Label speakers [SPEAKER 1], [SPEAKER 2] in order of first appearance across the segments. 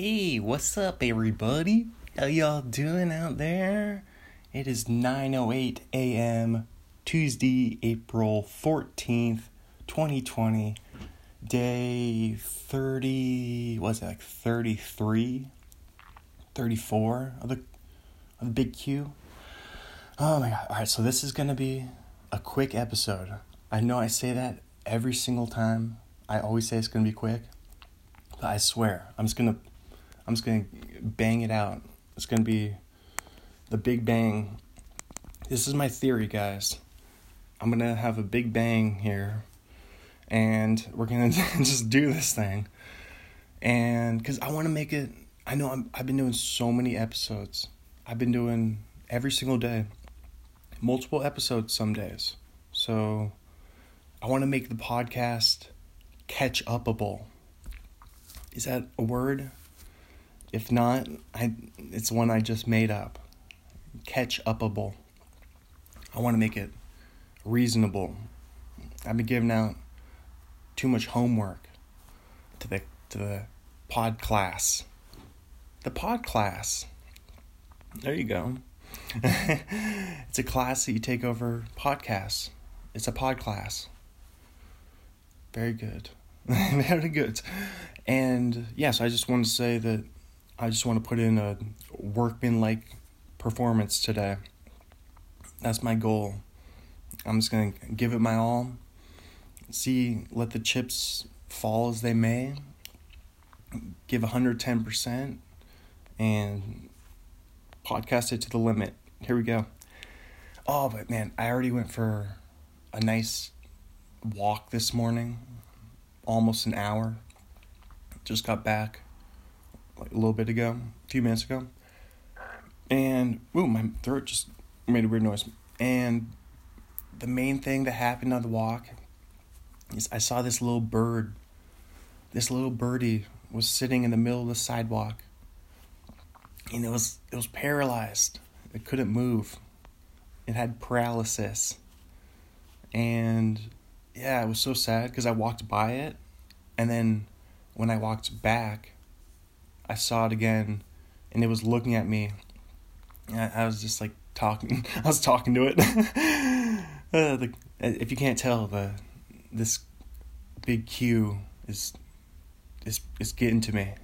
[SPEAKER 1] Hey, what's up, everybody? How y'all doing out there? It is 9:08 a.m. Tuesday, April 14th, 2020. Day 30, what's it like 33, 34 of the of the big Q. Oh my god. All right, so this is to be a quick episode. I know I say that every single time. I always say it's to be quick. But I swear, I'm just to I'm just gonna bang it out. It's gonna be the big bang. This is my theory, guys. I'm gonna have a big bang here, and we're gonna just do this thing. And because I want to make it, I know I'm, I've been doing so many episodes. I've been doing every single day, multiple episodes some days. So I want to make the podcast catch upable. Is that a word? If not, I it's one I just made up. Catch upable. I want to make it reasonable. I've been giving out too much homework to the to the pod class. The pod class. There you go. it's a class that you take over podcasts. It's a pod class. Very good. Very good. And yes, yeah, so I just want to say that I just want to put in a workman like performance today. That's my goal. I'm just going to give it my all. See, let the chips fall as they may. Give 110% and podcast it to the limit. Here we go. Oh, but man, I already went for a nice walk this morning, almost an hour. Just got back like a little bit ago, a few minutes ago. And, ooh, my throat just made a weird noise. And the main thing that happened on the walk is I saw this little bird. This little birdie was sitting in the middle of the sidewalk. And it was it was paralyzed. It couldn't move. It had paralysis. And yeah, it was so sad because I walked by it and then when I walked back, I saw it again, and it was looking at me. I, I was just like talking. I was talking to it. uh, the, if you can't tell, the this big Q is is is getting to me.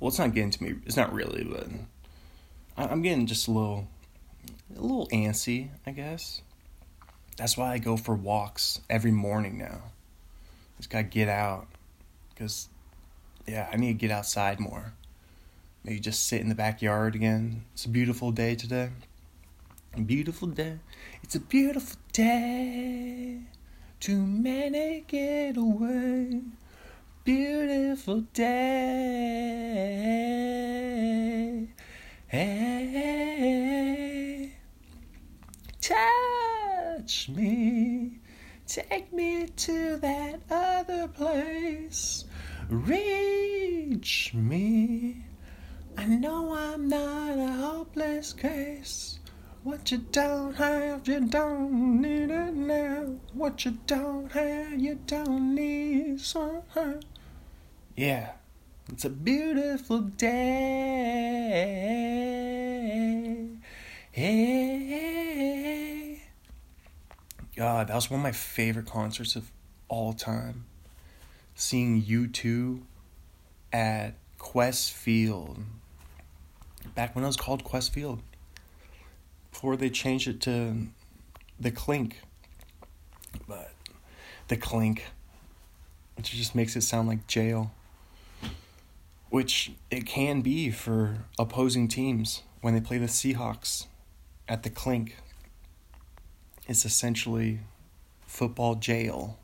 [SPEAKER 1] Well, it's not getting to me. It's not really, but I, I'm getting just a little a little antsy, I guess. That's why I go for walks every morning now. Just gotta get out, cause yeah, I need to get outside more. Maybe just sit in the backyard again. It's a beautiful day today. A beautiful day. It's a beautiful day. Too many get away. Beautiful day. Hey, touch me. Take me to that other place. Reach me. I know I'm not a hopeless case. What you don't have, you don't need it now. What you don't have, you don't need somehow. Yeah, it's a beautiful day. Hey. God, that was one of my favorite concerts of all time. Seeing U2 at Qwest Field back when it was called Qwest Field. Before they changed it to the Clink. But the Clink, which just makes it sound like jail. Which it can be for opposing teams when they play the Seahawks at the Clink. It's essentially football jail.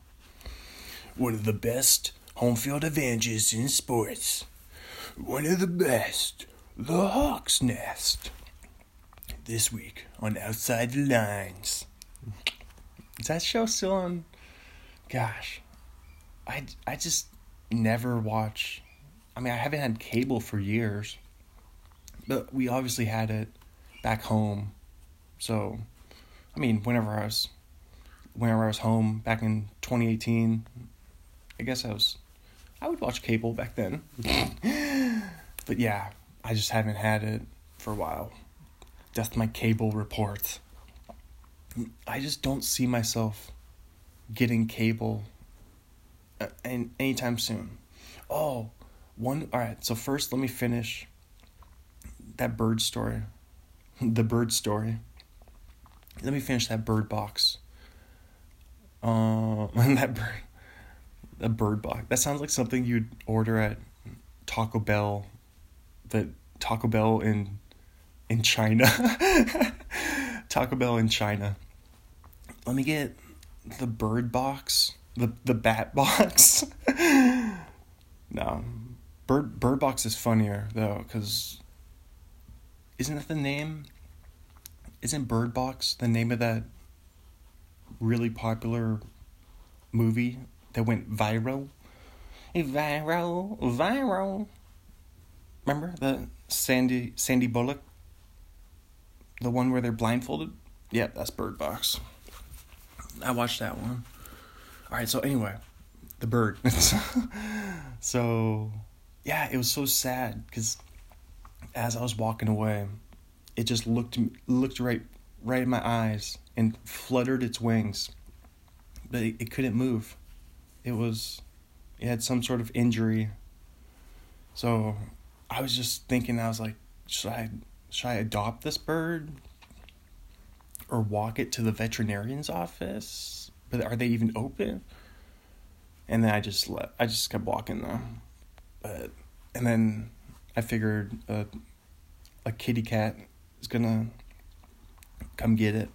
[SPEAKER 1] One of the best home field advantages in sports. One of the best. The Hawk's Nest. This week on Outside the Lines. Is that show still on? Gosh, I, I just never watch. I mean, I haven't had cable for years, but we obviously had it back home. So, I mean, whenever I was, whenever I was home back in 2018, I guess I was, I would watch cable back then. but yeah, I just haven't had it for a while. That's my cable report. I just don't see myself getting cable uh, anytime soon. Oh, one. All right. So first, let me finish that bird story. The bird story. Let me finish that bird box. Uh, that bird, a bird box. That sounds like something you'd order at Taco Bell. The Taco Bell in in China. Taco Bell in China. Let me get the bird box, the the bat box. no, bird bird box is funnier though, cause isn't that the name? Isn't Bird Box the name of that really popular movie that went viral? Viral, viral. Remember the Sandy Sandy Bullock, the one where they're blindfolded. Yeah, that's Bird Box. I watched that one. All right, so anyway, the bird. so, yeah, it was so sad because as I was walking away, it just looked looked right right in my eyes and fluttered its wings, but it, it couldn't move. It was, it had some sort of injury. So, I was just thinking. I was like, should I should I adopt this bird? or walk it to the veterinarian's office. But are they even open? And then I just let I just kept walking though. But and then I figured a a kitty cat is gonna come get it,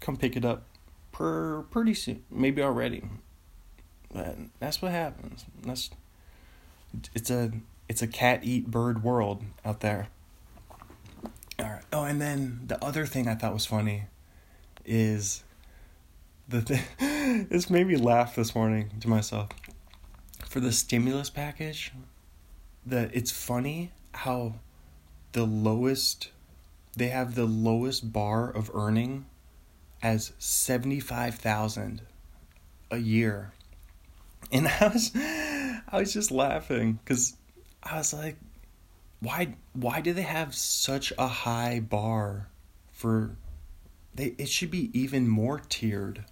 [SPEAKER 1] come pick it up, per pretty soon, maybe already. But that's what happens. That's it's a it's a cat eat bird world out there. All right. Oh, and then the other thing I thought was funny is the th- this made me laugh this morning to myself for the stimulus package. That it's funny how the lowest they have the lowest bar of earning as seventy five thousand a year, and I was I was just laughing because I was like, why why do they have such a high bar for they it should be even more tiered?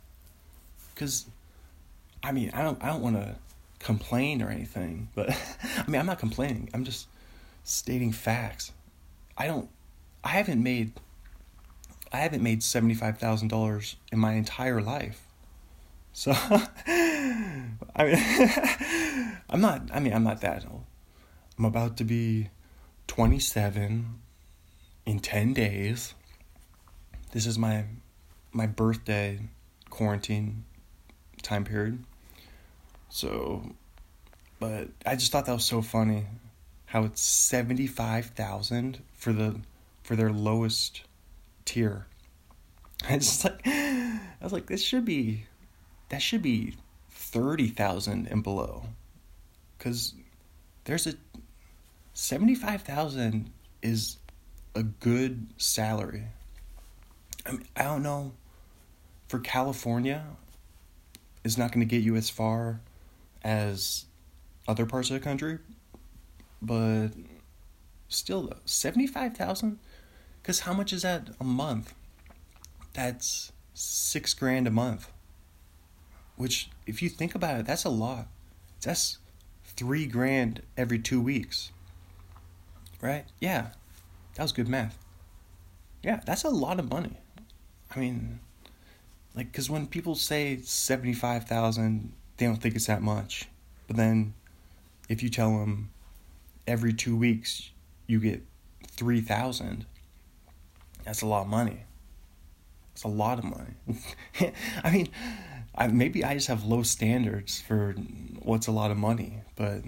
[SPEAKER 1] Cuz I mean I don't I don't want to complain or anything but I mean I'm not complaining. I'm just stating facts. I don't I haven't made I haven't made $75,000 in my entire life. So I mean I'm not I mean I'm not that old I'm about to be 27 in 10 days. This is my my birthday quarantine time period. So but I just thought that was so funny how it's 75,000 for the for their lowest tier. I just like I was like this should be that should be 30,000 and below. Cuz there's a 75,000 is a good salary. I mean, I don't know for California is not going to get you as far as other parts of the country, but still though, 75,000 cuz how much is that a month? That's 6 grand a month. Which if you think about it, that's a lot. That's 3 grand every 2 weeks right? Yeah, that was good math. Yeah, that's a lot of money. I mean, like, because when people say 75,000, they don't think it's that much. But then if you tell them every two weeks you get 3,000, that's a lot of money. It's a lot of money. I mean, I, maybe I just have low standards for what's a lot of money, but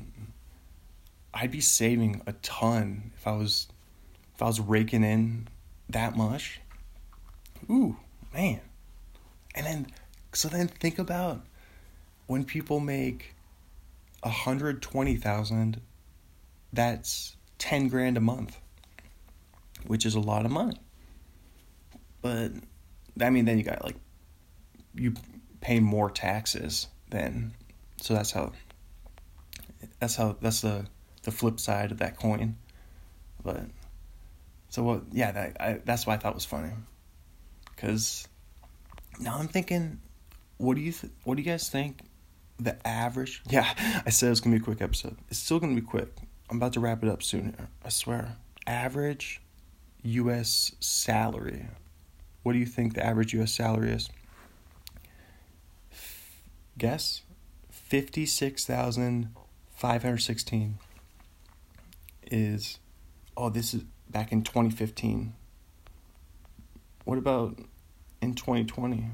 [SPEAKER 1] I'd be saving a ton if I was if I was raking in that much. Ooh, man. And then so then think about when people make a hundred twenty thousand, that's ten grand a month. Which is a lot of money. But I mean then you got like you pay more taxes then. So that's how that's how that's the the flip side of that coin. But so what? Yeah, that I, that's what I thought was funny. Cause now I'm thinking, what do you th- what do you guys think? The average? Yeah, I said it was gonna be a quick episode. It's still gonna be quick. I'm about to wrap it up soon. I swear. Average U.S. salary. What do you think the average U.S. salary is? Guess. Fifty-six thousand five hundred sixteen. Is, oh, this is back in 2015. What about in 2020?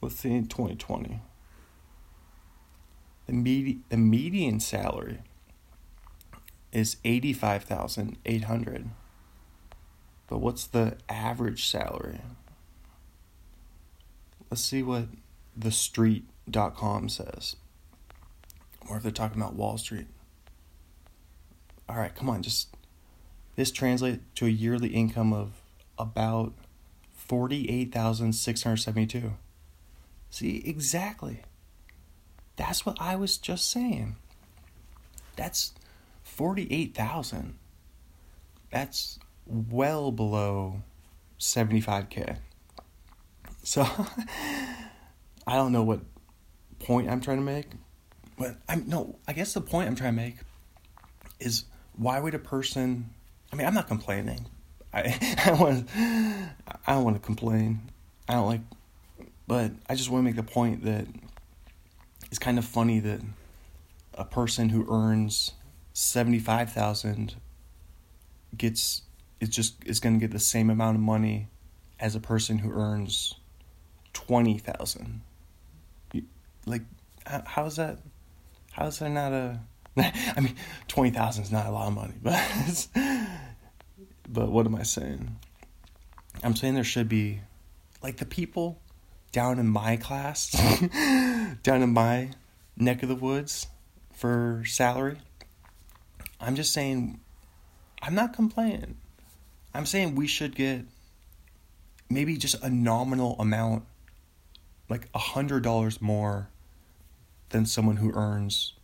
[SPEAKER 1] Let's see in 2020. The medi- the median salary is 85,800. But what's the average salary? Let's see what the street.com says. Or if they're talking about Wall Street. All right, come on, just this translates to a yearly income of about 48,672. See, exactly. That's what I was just saying. That's 48,000. That's well below 75k. So I don't know what point I'm trying to make, but I'm no, I guess the point I'm trying to make is why would a person I mean, I'm not complaining. I I want I don't want to complain. I don't like but I just want to make the point that it's kind of funny that a person who earns 75,000 gets is just is going to get the same amount of money as a person who earns 20,000. Like how is that how is that not a I mean 20,000 is not a lot of money, but but what am I saying? I'm saying there should be like the people down in my class, down in my neck of the woods for salary. I'm just saying, I'm not complaining. I'm saying we should get maybe just a nominal amount, like a hundred dollars more than someone who earns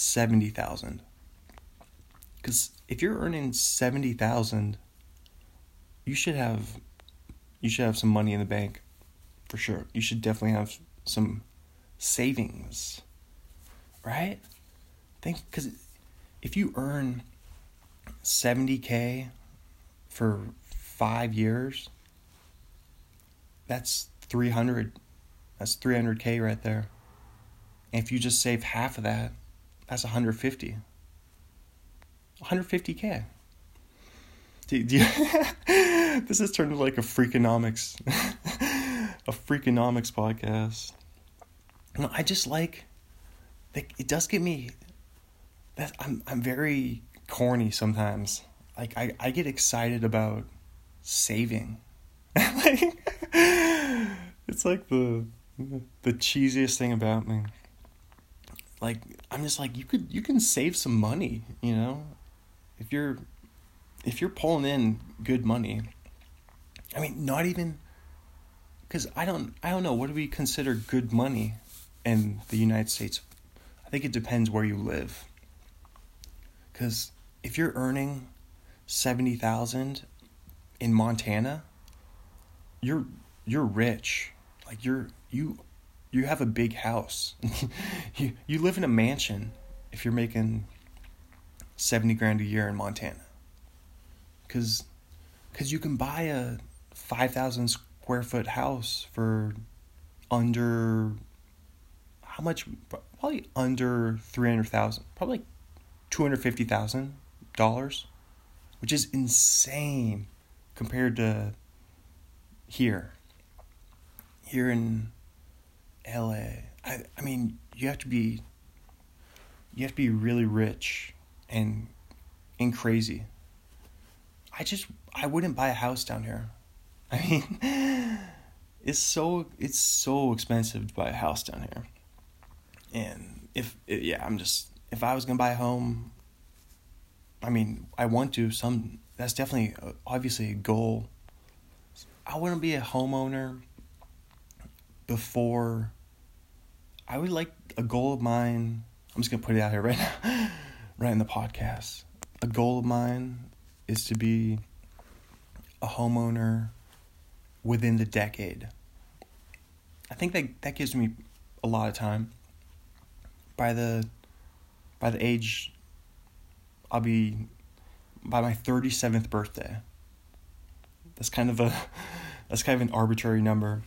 [SPEAKER 1] seventy thousand. Because if you're earning seventy thousand, you should have, you should have some money in the bank, for sure. You should definitely have some savings, right? Think because if you earn 70k for 5 years that's 300 that's 300k right there and if you just save half of that that's 150 150k do, do you, this has turned into like a freakonomics a freakonomics podcast no i just like it does get me that I'm I'm very corny sometimes. Like I, I get excited about saving. like, it's like the the cheesiest thing about me. Like I'm just like you could you can save some money, you know? If you're if you're pulling in good money. I mean, not even cuz I don't I don't know what do we consider good money in the United States? I think it depends where you live. Cuz if you're earning 70,000 in Montana, you're you're rich. Like you're you you have a big house. you you live in a mansion if you're making 70 grand a year in Montana. Cuz cuz you can buy a 5,000 square foot house for under how much probably under 300,000 probably like $250,000 which is insane compared to here here in LA I I mean you have to be you have to be really rich and and crazy. I just I wouldn't buy a house down here. I mean it's so it's so expensive to buy a house down here. And if yeah i'm just if i was gonna buy a home i mean i want to some that's definitely uh, obviously a goal. I wouldn't be a homeowner before i would like a goal of mine I'm just gonna put it out here right now, right in the podcast. A goal of mine is to be a homeowner within the decade. I think that that gives me a lot of time. By the by the age I'll be by my 37th birthday. That's kind of a that's kind of an arbitrary number.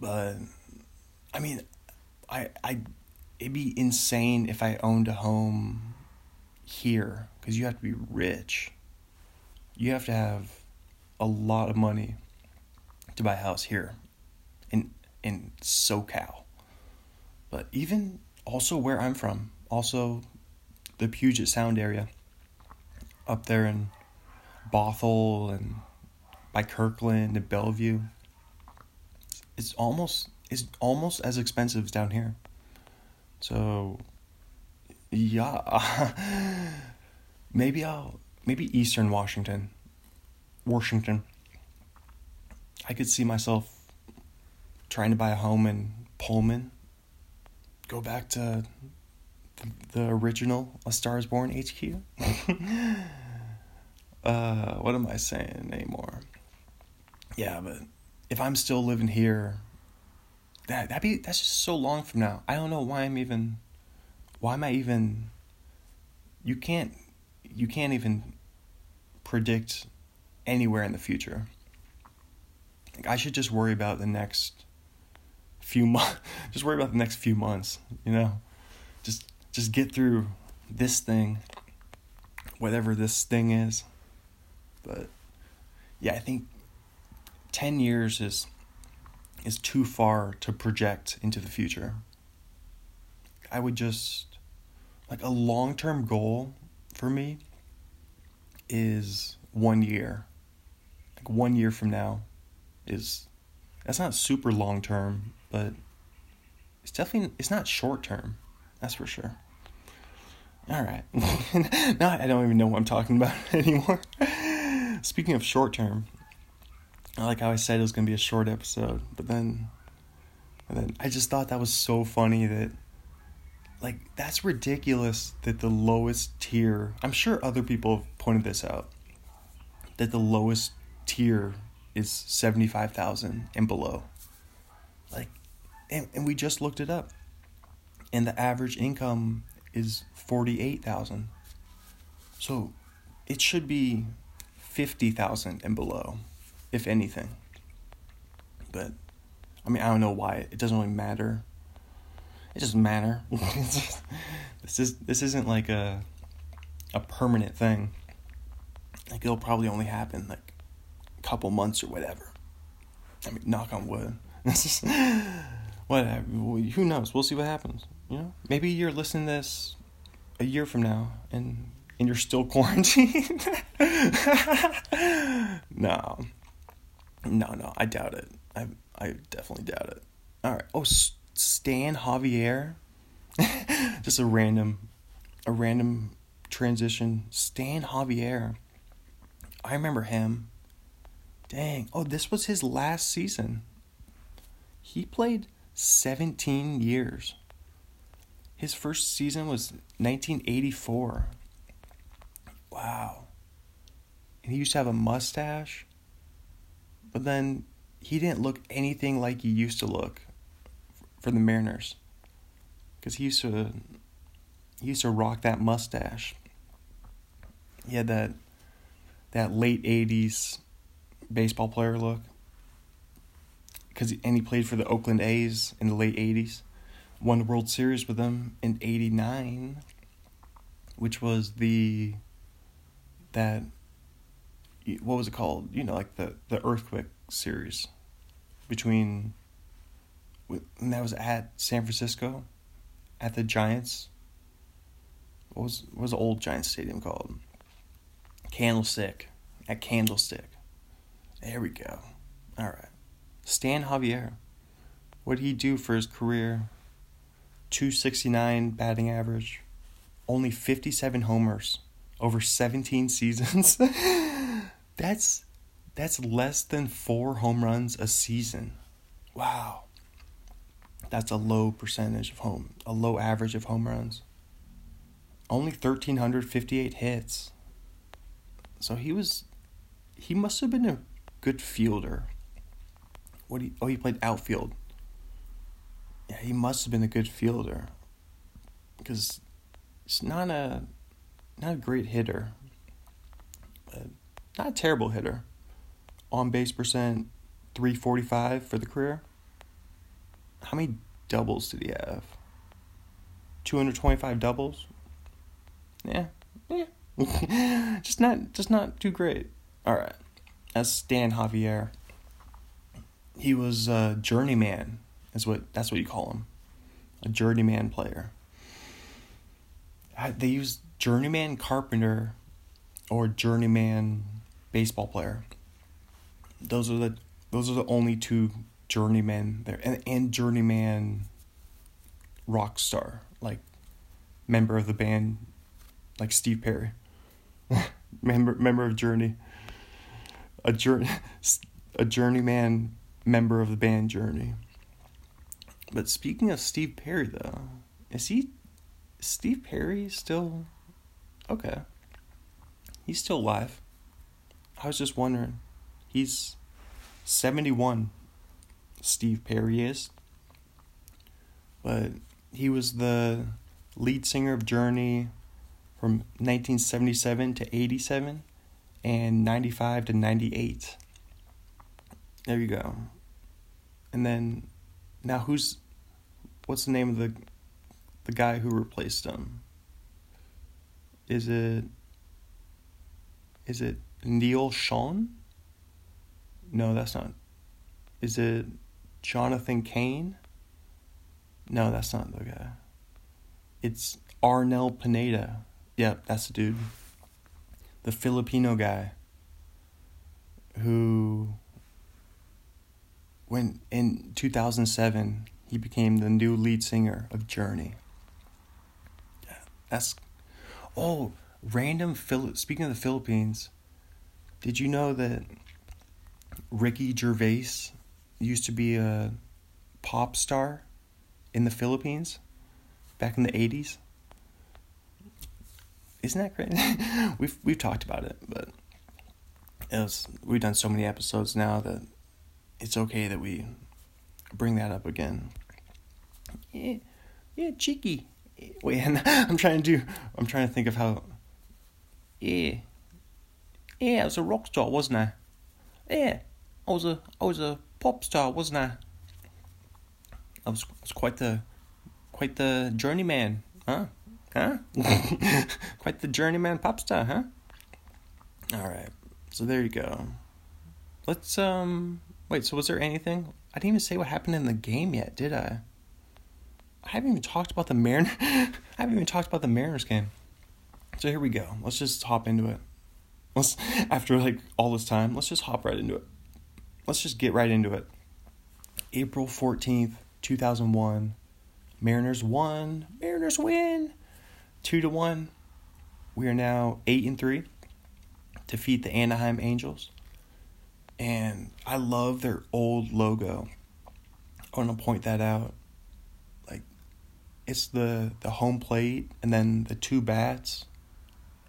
[SPEAKER 1] But I mean, I I it'd be insane if I owned a home here because you have to be rich. You have to have a lot of money to buy a house here in in SoCal. But even also where I'm from, also the Puget Sound area, up there in Bothell and by Kirkland and Bellevue, it's almost it's almost as expensive as down here. So, yeah, maybe I'll maybe Eastern Washington, Washington. I could see myself trying to buy a home in Pullman. Go back to the, original A Star Is Born HQ. uh, what am I saying anymore? Yeah, but if I'm still living here that that be that's just so long from now. I don't know why I'm even why am I even you can't you can't even predict anywhere in the future. Like I should just worry about the next few months just worry about the next few months, you know? Just just get through this thing whatever this thing is. But yeah, I think 10 years is is too far to project into the future. I would just like a long-term goal for me is 1 year. Like 1 year from now is that's not super long term, but it's definitely it's not short term. That's for sure. All right. now I don't even know what I'm talking about anymore. Speaking of short term, like how I said it was gonna be a short episode, but then, and then I just thought that was so funny that, like, that's ridiculous that the lowest tier. I'm sure other people have pointed this out. That the lowest tier is seventy five thousand and below. Like, and and we just looked it up, and the average income is forty eight thousand. So, it should be fifty thousand and below if anything. But I mean, I don't know why it doesn't really matter. It doesn't matter. this is this isn't like a a permanent thing. Like it'll probably only happen like a couple months or whatever. I mean, knock on wood. whatever. Who knows? We'll see what happens. You know, maybe you're listening to this a year from now, and and you're still quarantined. no, no, no, I doubt it. I I definitely doubt it. All right. Oh, Stan Javier. Just a random, a random transition. Stan Javier. I remember him. Dang. Oh, this was his last season. He played 17 years. His first season was 1984. Wow. And he used to have a mustache. But then he didn't look anything like he used to look for the Mariners. Because he used to he used to rock that mustache. He had that that late '80s baseball player look. Because and he played for the Oakland A's in the late '80s, won the World Series with them in '89, which was the that what was it called? You know, like the the earthquake series between and that was at San Francisco at the Giants. What was what was the old Giants stadium called? Candlestick. At Candlestick. There we go. All right. Stan Javier. What did he do for his career? 269 batting average. Only 57 homers over 17 seasons. That's that's less than 4 home runs a season. Wow. That's a low percentage of home, a low average of home runs. Only 1,358 hits. So he was, he must have been a good fielder. What he, oh, he played outfield. Yeah, he must have been a good fielder. Because he's not a, not a great hitter. But not a terrible hitter. On base percent, 345 for the career. How many doubles did he have? 225 doubles? Yeah. Yeah. just not just not too great. All right. That's Stan Javier. He was a journeyman. Is what that's what you call him. A journeyman player. Uh, they use journeyman carpenter or journeyman baseball player. Those are the those are the only two journeyman there and, and journeyman rock star like member of the band like Steve Perry. Member member of Journey. A journey a journeyman member of the band Journey. But speaking of Steve Perry though is he Steve Perry still okay. He's still alive I was just wondering he's 71 Steve Perry is. But he was the lead singer of Journey from 1977 to 87 and 95 to 98. There you go. And then now who's what's the name of the the guy who replaced him? Is it is it Neal Schon? No, that's not. Is it Jonathan Cain? No, that's not the guy. It's Arnel Pineda. Yep, that's the dude. The Filipino guy who when in 2007 he became the new lead singer of Journey. Yeah, that's oh, random Phil speaking of the Philippines, did you know that Ricky Gervais used to be a pop star in the Philippines back in the 80s. Isn't that crazy? we've we've talked about it, but it was, we've done so many episodes now that it's okay that we bring that up again. Yeah, yeah, cheeky. Wait, I'm trying to do. I'm trying to think of how. Yeah, yeah, I was a rock star, wasn't I? Yeah, I was a I was a pop star, wasn't I? I was, was quite the quite the journeyman, huh? Huh? quite the journeyman pop star, huh? All right. So there you go. Let's um wait, so was there anything? I didn't even say what happened in the game yet, did I? I haven't even talked about the Mariners. I haven't even talked about the Mariners game. So here we go. Let's just hop into it. Let's after like all this time, let's just hop right into it let's just get right into it. April 14th, 2001. Mariners won. Mariners win. 2 to 1. We are now 8 and 3. Defeat the Anaheim Angels. And I love their old logo. I want to point that out. Like it's the the home plate and then the two bats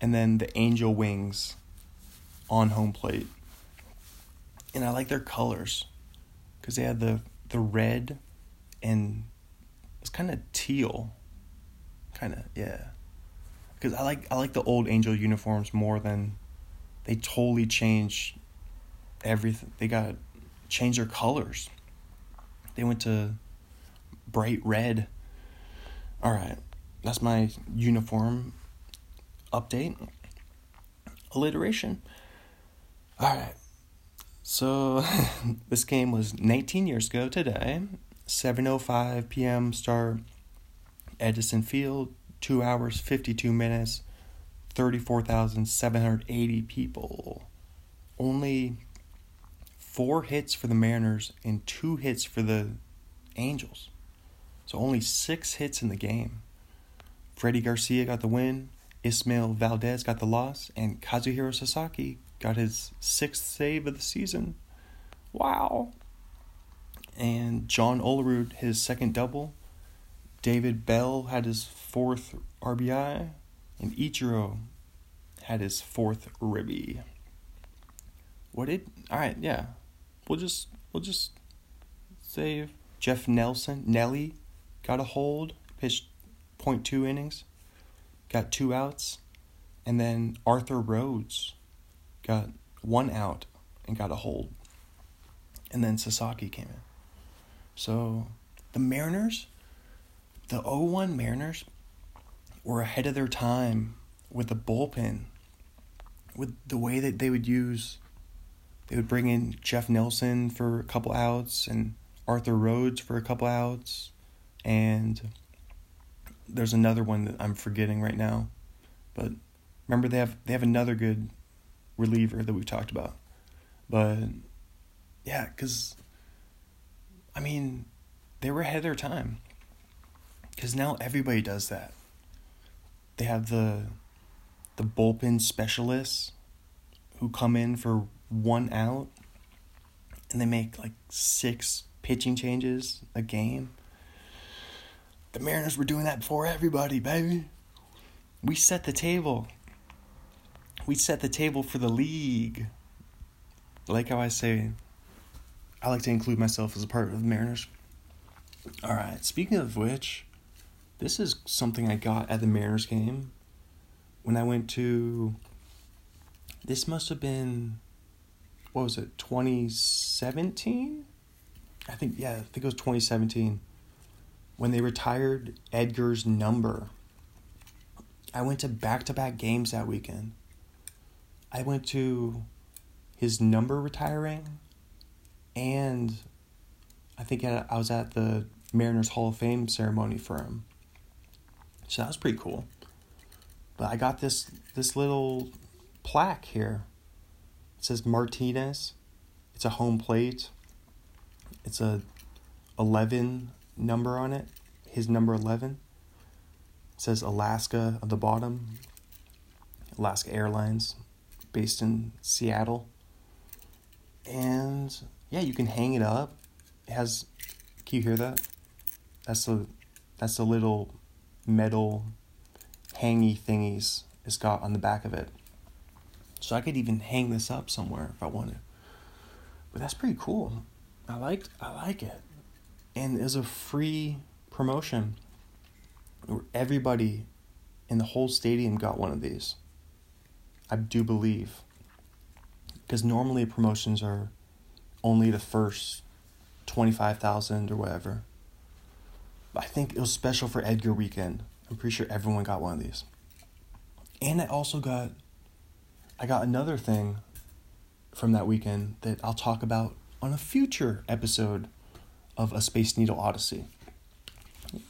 [SPEAKER 1] and then the angel wings on home plate and I like their colors because they had the the red and it's kind of teal, kind of yeah. Because I like I like the old Angel uniforms more than they totally changed everything. They got changed their colors. They went to bright red. All right, that's my uniform update. Alliteration. All right. So this game was 19 years ago today. 7:05 p.m. start Edison Field. 2 hours 52 minutes. 34,780 people. Only 4 hits for the Mariners and 2 hits for the Angels. So only 6 hits in the game. Freddie Garcia got the win. Ismael Valdez got the loss, and Kazuhiro Sasaki got his sixth save of the season. Wow. And John Olerud, his second double. David Bell had his fourth RBI. And Ichiro had his fourth ribby. What did? All right, yeah. We'll just we'll just save Jeff Nelson. Nelly got a hold, pitched 0.2 innings, got two outs, and then Arthur Rhodes got one out and got a hold. And then Sasaki came in. So the Mariners, the 01 Mariners, were ahead of their time with the bullpen, with the way that they would use. They would bring in Jeff Nelson for a couple outs and Arthur Rhodes for a couple outs, and there's another one that I'm forgetting right now, but remember they have they have another good reliever that we've talked about, but yeah, because I mean they were ahead of their time, because now everybody does that. They have the the bullpen specialists who come in for one out and they make like six pitching changes a game. The Mariners were doing that before everybody, baby. We set the table. We set the table for the league. Like how I say, I like to include myself as a part of the Mariners. All right, speaking of which, this is something I got at the Mariners game when I went to. This must have been. What was it, 2017? I think, yeah, I think it was 2017 when they retired Edgar's number. I went to back to back games that weekend. I went to his number retiring, and I think I was at the Mariners Hall of Fame ceremony for him. So that was pretty cool. But I got this this little plaque here. It says Martinez. It's a home plate. It's a 11 number on it, his number 11. It says Alaska at the bottom, Alaska Airlines, based in Seattle. And yeah, you can hang it up. It has, can you hear that? That's the, that's the little metal hangy thingies it's got on the back of it. So I could even hang this up somewhere if I wanted. But that's pretty cool. I liked I like it and is a free promotion. Where everybody in the whole stadium got one of these. I do believe. Because normally promotions are only the first 25,000 or whatever. I think it was special for Edgar weekend. I'm pretty sure everyone got one of these. And I also got I got another thing from that weekend that I'll talk about on a future episode of A Space Needle Odyssey.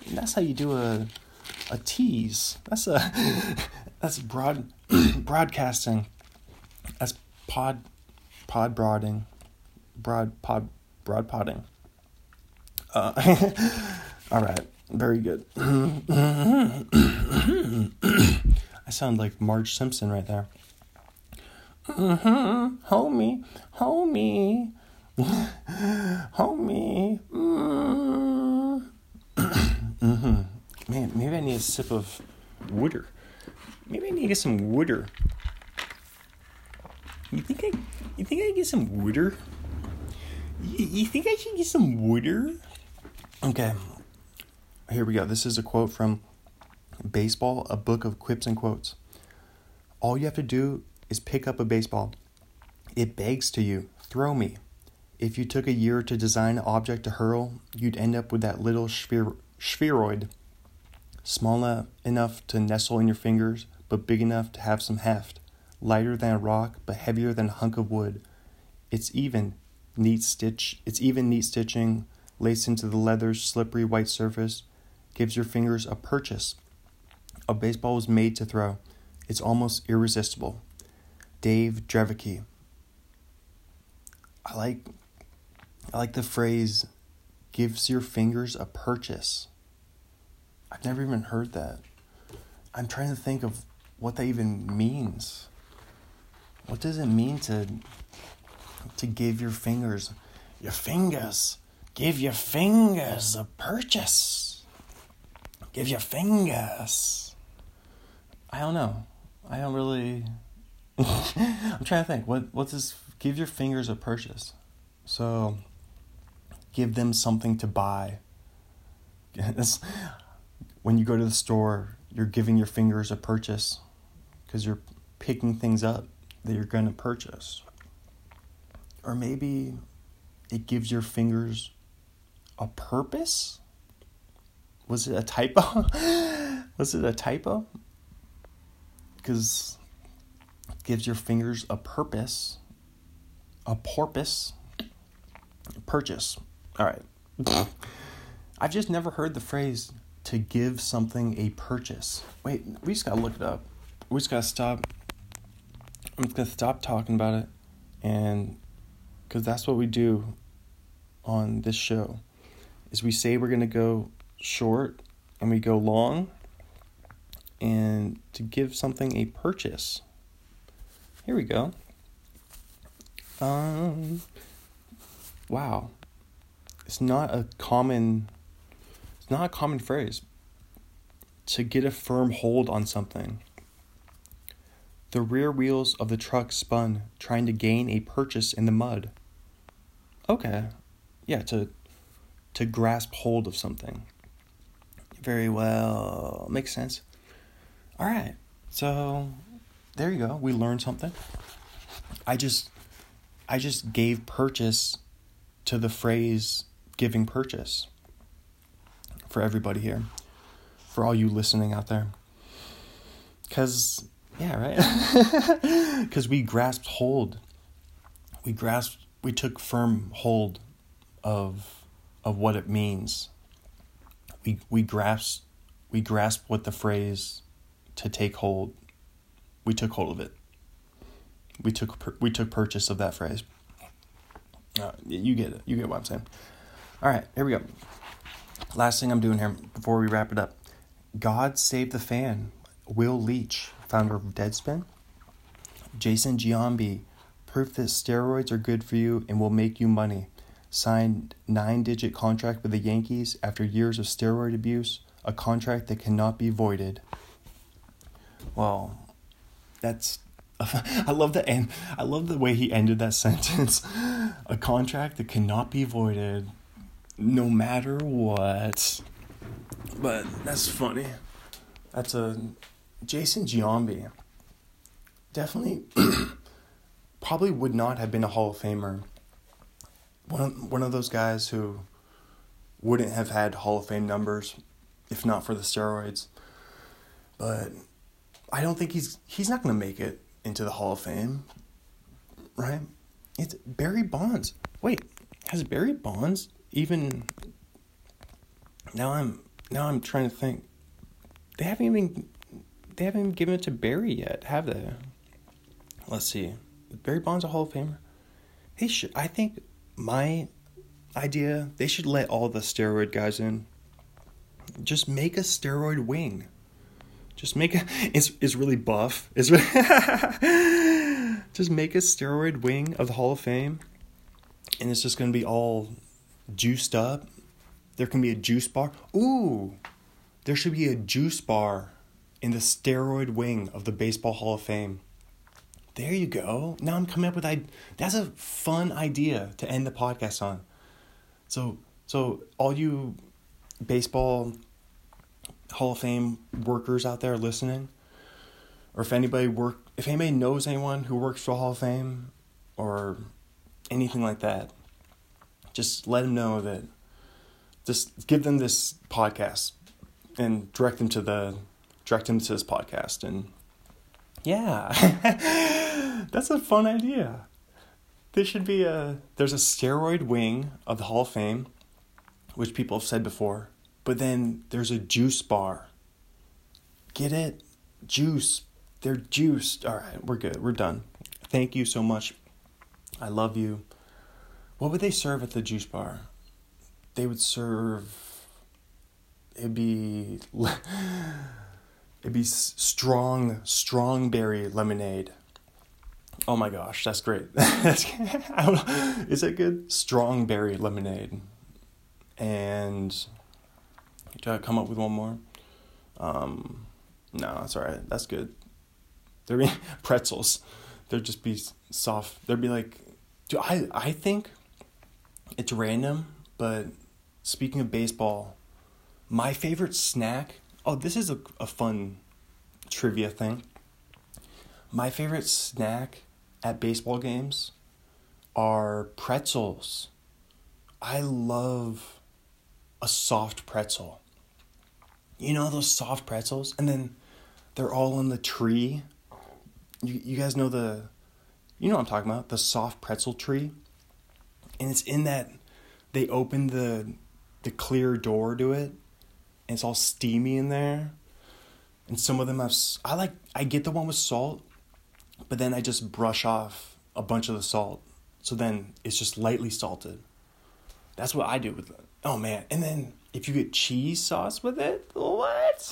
[SPEAKER 1] And that's how you do a a tease. That's a that's broad broadcasting. That's pod pod broading. Broad pod broad podding. Uh, all right, very good. I sound like Marge Simpson right there. Mm-hmm. Homie, homie. Homie. Mm. mm-hmm. Man, maybe I need a sip of water. Maybe I need to get some water. You think I? You think I get some water? You, you think I should get some water? Okay. Here we go. This is a quote from Baseball, a book of quips and quotes. All you have to do is pick up a baseball. It begs to you, throw me. If you took a year to design an object to hurl, you'd end up with that little spheroid, small enough to nestle in your fingers, but big enough to have some heft, lighter than a rock, but heavier than a hunk of wood. It's even neat stitch. It's even neat stitching, laced into the leather's slippery white surface, gives your fingers a purchase. A baseball was made to throw. It's almost irresistible. Dave Dravecky. I like I like the phrase gives your fingers a purchase. I've never even heard that. I'm trying to think of what that even means. What does it mean to to give your fingers your fingers Give your fingers a purchase. Give your fingers. I don't know. I don't really. I'm trying to think. What what's this? Give your fingers a purchase. So, give them something to buy. when you go to the store, you're giving your fingers a purchase because you're picking things up that you're going to purchase. Or maybe it gives your fingers a purpose? Was it a typo? Was it a typo? Because it gives your fingers a purpose, a porpoise, purchase. All right. I've just never heard the phrase to give something a purchase. Wait, we just gotta look it up. We just gotta stop. I'm just gonna stop talking about it, and because that's what we do on this show, is we say we're gonna go short and we go long, and to give something a purchase. Here we go. Um. Wow. It's not a common it's not a common phrase. To get a firm hold on something. The rear wheels of the truck spun, trying to gain a purchase in the mud. Okay. Yeah, to to grasp hold of something. Very well. Makes sense. All right. So there you go. We learned something. I just I just gave purchase to the phrase giving purchase for everybody here, for all you listening out there. Because, yeah, right? Because we grasped hold. We grasped, we took firm hold of, of what it means. We, we grasped, we grasped what the phrase to take hold, we took hold of it. We took, we took purchase of that phrase. Uh, you get it. You get what I'm saying. All right, here we go. Last thing I'm doing here before we wrap it up God Save the Fan, Will Leitch, founder of Deadspin, Jason Giambi, proof that steroids are good for you and will make you money. Signed nine digit contract with the Yankees after years of steroid abuse, a contract that cannot be voided. Well, that's I love the end. I love the way he ended that sentence. a contract that cannot be voided no matter what. But that's funny. That's a Jason Giambi. Definitely, probably would not have been a Hall of Famer. One of, one of those guys who wouldn't have had Hall of Fame numbers if not for the steroids. But I don't think he's he's not going to make it into the Hall of Fame. Right? It's Barry Bonds. Wait, has Barry Bonds even now I'm now I'm trying to think. They haven't even they haven't given it to Barry yet, have they? Let's see. Barry Bonds a Hall of Famer? They should I think my idea, they should let all the steroid guys in. Just make a steroid wing. Just make a it's is really buff. Is just make a steroid wing of the Hall of Fame. And it's just gonna be all juiced up. There can be a juice bar. Ooh, there should be a juice bar in the steroid wing of the Baseball Hall of Fame. There you go. Now I'm coming up with I. That's a fun idea to end the podcast on. So so all you baseball Hall of Fame workers out there listening, or if anybody work, if anybody knows anyone who works for Hall of Fame, or anything like that, just let them know that just give them this podcast and direct them to the direct him to this podcast and yeah. That's a fun idea. There should be a there's a steroid wing of the hall of fame which people have said before but then there's a juice bar. Get it? Juice. They're juiced. All right we're good. We're done. Thank you so much. I love you. What would they serve at the juice bar? They would serve. It'd be. It'd be strong, strong berry lemonade. Oh my gosh, that's great. Is it good? Strong berry lemonade. And try to come up with one more. Um, no, that's all right. That's good. There'd be pretzels. There'd just be soft. There'd be like, do I? I think it's random, but speaking of baseball, my favorite snack. Oh, this is a a fun trivia thing. My favorite snack at baseball games are pretzels. I love a soft pretzel. You know those soft pretzels? And then they're all in the tree. You, you guys know the, you know what I'm talking about, the soft pretzel tree? And it's in that, they open the, the clear door to it, and it's all steamy in there. And some of them have, I like, I get the one with salt, but then I just brush off a bunch of the salt. So then it's just lightly salted. That's what I do with it. Oh man. And then if you get cheese sauce with it, what?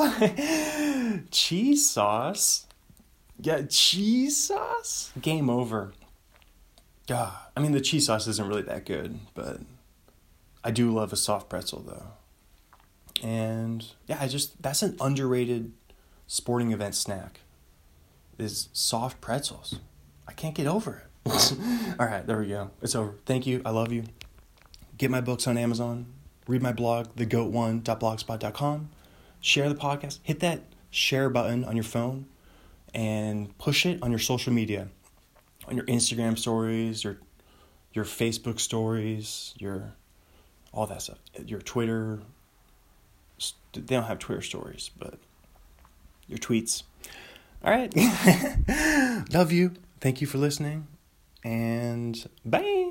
[SPEAKER 1] cheese sauce? Yeah, cheese sauce? Game over. God, I mean the cheese sauce isn't really that good, but I do love a soft pretzel though. And yeah, I just that's an underrated sporting event snack. Is soft pretzels. I can't get over it. All right, there we go. It's over. Thank you. I love you. Get my books on Amazon read my blog, thegoat1.blogspot.com, share the podcast, hit that share button on your phone, and push it on your social media, on your Instagram stories, your your Facebook stories, your all that stuff, your Twitter. They don't have Twitter stories, but your tweets. All right. Love you. Thank you for listening. And bye.